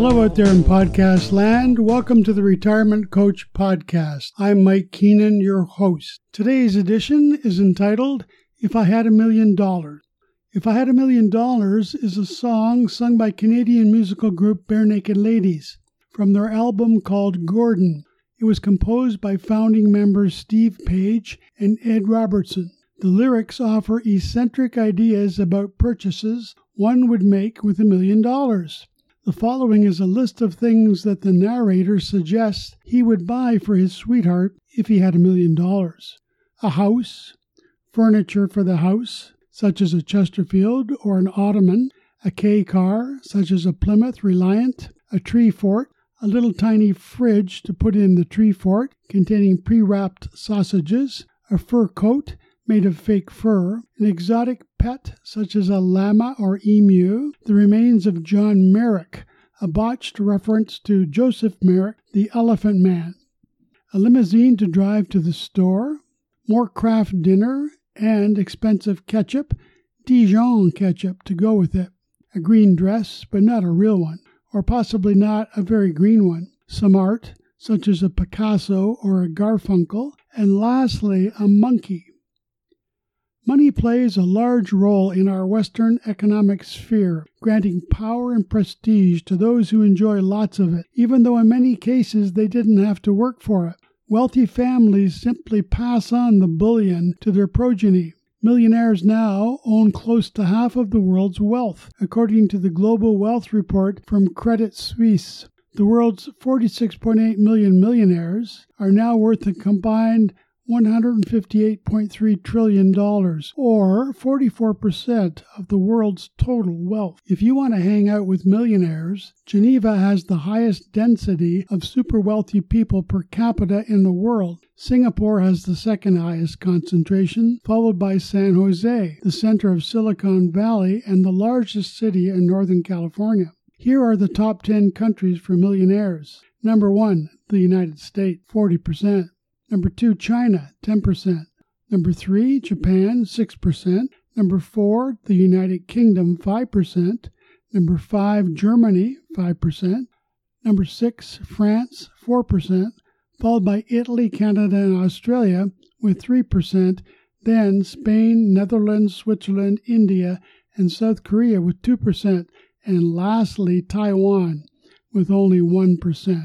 Hello out there in podcast land. Welcome to the Retirement Coach Podcast. I'm Mike Keenan, your host. Today's edition is entitled If I Had a Million Dollars. If I Had a Million Dollars is a song sung by Canadian musical group Barenaked Ladies from their album called Gordon. It was composed by founding members Steve Page and Ed Robertson. The lyrics offer eccentric ideas about purchases one would make with a million dollars. The following is a list of things that the narrator suggests he would buy for his sweetheart if he had a million dollars. A house, furniture for the house, such as a Chesterfield or an ottoman, a K car, such as a Plymouth Reliant, a tree fort, a little tiny fridge to put in the tree fort containing pre wrapped sausages, a fur coat made of fake fur, an exotic pet such as a llama or emu, the remains of John Merrick, a botched reference to Joseph Merrick, the Elephant Man, a limousine to drive to the store, more Kraft dinner, and expensive ketchup, Dijon ketchup to go with it, a green dress, but not a real one or possibly not a very green one, some art, such as a Picasso or a Garfunkel, and lastly, a monkey. Money plays a large role in our Western economic sphere, granting power and prestige to those who enjoy lots of it, even though in many cases they didn't have to work for it. Wealthy families simply pass on the bullion to their progeny. Millionaires now own close to half of the world's wealth, according to the Global Wealth Report from Credit Suisse. The world's 46.8 million millionaires are now worth a combined $158.3 trillion, or 44% of the world's total wealth. If you want to hang out with millionaires, Geneva has the highest density of super wealthy people per capita in the world. Singapore has the second highest concentration, followed by San Jose, the center of Silicon Valley and the largest city in Northern California. Here are the top 10 countries for millionaires. Number 1, the United States, 40%. Number two, China, 10%. Number three, Japan, 6%. Number four, the United Kingdom, 5%. Number five, Germany, 5%. Number six, France, 4%, followed by Italy, Canada, and Australia with 3%. Then Spain, Netherlands, Switzerland, India, and South Korea with 2%. And lastly, Taiwan with only 1%.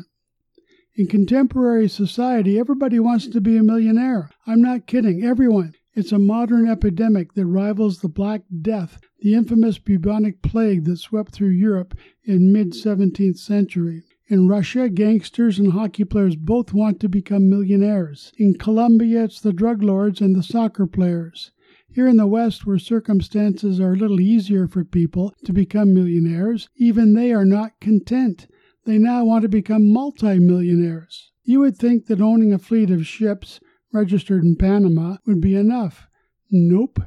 In contemporary society, everybody wants to be a millionaire. I'm not kidding, everyone. It's a modern epidemic that rivals the Black Death, the infamous bubonic plague that swept through Europe in mid 17th century. In Russia, gangsters and hockey players both want to become millionaires. In Colombia, it's the drug lords and the soccer players. Here in the West, where circumstances are a little easier for people to become millionaires, even they are not content. They now want to become multimillionaires. You would think that owning a fleet of ships registered in Panama would be enough. Nope.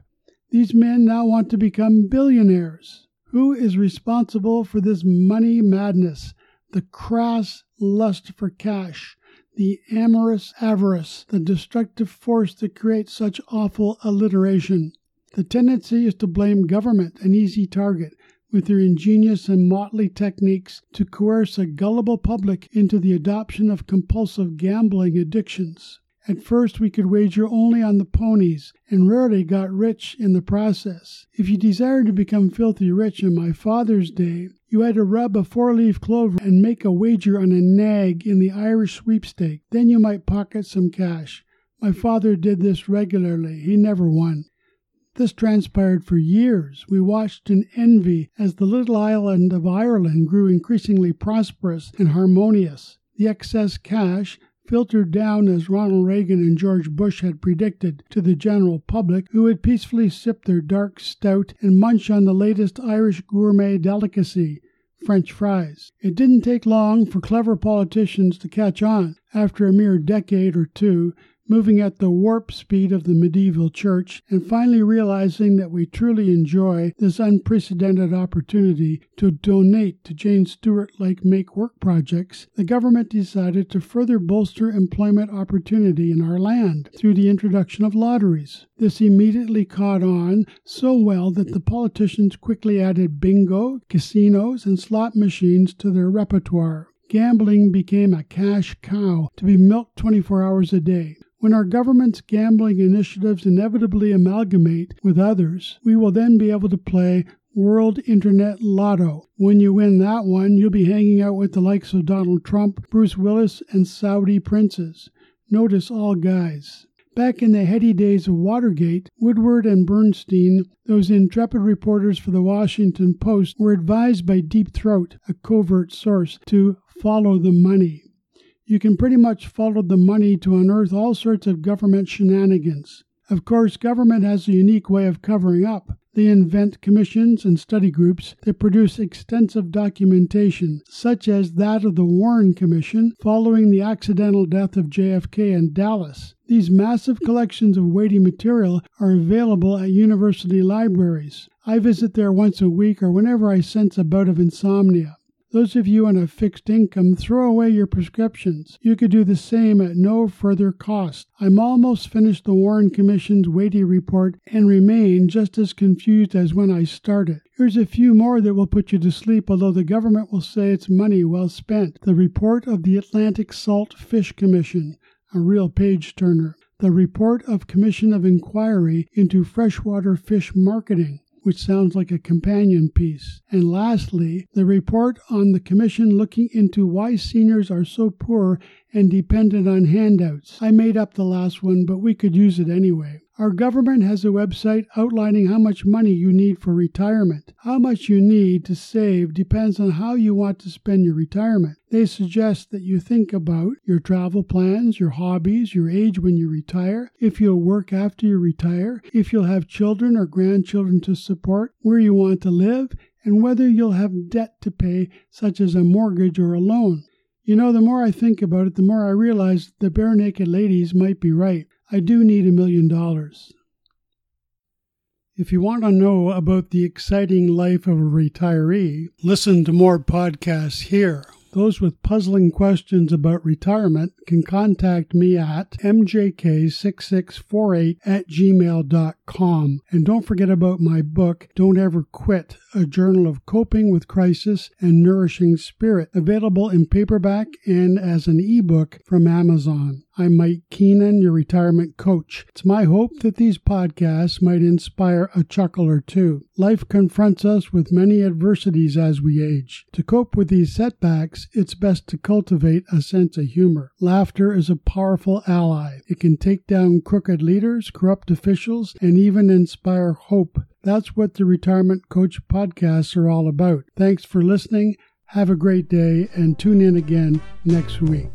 These men now want to become billionaires. Who is responsible for this money madness, the crass lust for cash, the amorous avarice, the destructive force that creates such awful alliteration? The tendency is to blame government, an easy target, with their ingenious and motley techniques to coerce a gullible public into the adoption of compulsive gambling addictions. At first, we could wager only on the ponies and rarely got rich in the process. If you desired to become filthy rich in my father's day, you had to rub a four leaf clover and make a wager on a nag in the Irish sweepstake. Then you might pocket some cash. My father did this regularly. He never won. This transpired for years. We watched in envy as the little island of Ireland grew increasingly prosperous and harmonious. The excess cash filtered down as Ronald Reagan and George Bush had predicted to the general public, who would peacefully sip their dark stout and munch on the latest Irish gourmet delicacy, French fries. It didn't take long for clever politicians to catch on. After a mere decade or two, moving at the warp speed of the medieval church, and finally realizing that we truly enjoy this unprecedented opportunity to donate to Jane Stewart like make work projects, the government decided to further bolster employment opportunity in our land through the introduction of lotteries. This immediately caught on so well that the politicians quickly added bingo, casinos, and slot machines to their repertoire. Gambling became a cash cow to be milked 24 hours a day. When our government's gambling initiatives inevitably amalgamate with others, we will then be able to play World Internet Lotto. When you win that one, you'll be hanging out with the likes of Donald Trump, Bruce Willis, and Saudi princes. Notice all guys. Back in the heady days of Watergate, Woodward and Bernstein, those intrepid reporters for the Washington Post, were advised by Deep Throat, a covert source, to follow the money. You can pretty much follow the money to unearth all sorts of government shenanigans. Of course, government has a unique way of covering up. They invent commissions and study groups that produce extensive documentation, such as that of the Warren Commission following the accidental death of JFK in Dallas. These massive collections of weighty material are available at university libraries. I visit there once a week or whenever I sense a bout of insomnia. Those of you on a fixed income, throw away your prescriptions. You could do the same at no further cost. I'm almost finished the Warren Commission's weighty report and remain just as confused as when I started. Here's a few more that will put you to sleep, although the government will say it's money well spent. The report of the Atlantic Salt Fish Commission, a real page turner. The report of Commission of Inquiry into Freshwater Fish Marketing which sounds like a companion piece. And lastly, the report on the Commission looking into why seniors are so poor and dependent on handouts. I made up the last one, but we could use it anyway. Our government has a website outlining how much money you need for retirement. How much you need to save depends on how you want to spend your retirement. They suggest that you think about your travel plans, your hobbies, your age when you retire, if you'll work after you retire, if you'll have children or grandchildren to support, where you want to live, and whether you'll have debt to pay, such as a mortgage or a loan. You know, the more I think about it, the more I realize the Barenaked Ladies might be right. I do need a million dollars. If you want to know about the exciting life of a retiree, listen to more podcasts here. Those with puzzling questions about retirement can contact me at mjk6648 at gmail.com. And don't forget about my book, Don't Ever Quit, a journal of coping with crisis and nourishing spirit, available in paperback and as an ebook from Amazon. I'm Mike Keenan, your retirement coach. It's my hope that these podcasts might inspire a chuckle or two. Life confronts us with many adversities as we age. To cope with these setbacks, it's best to cultivate a sense of humor. Laughter is a powerful ally. It can take down crooked leaders, corrupt officials, and even inspire hope. That's what the Retirement Coach podcasts are all about. Thanks for listening. Have a great day and tune in again next week.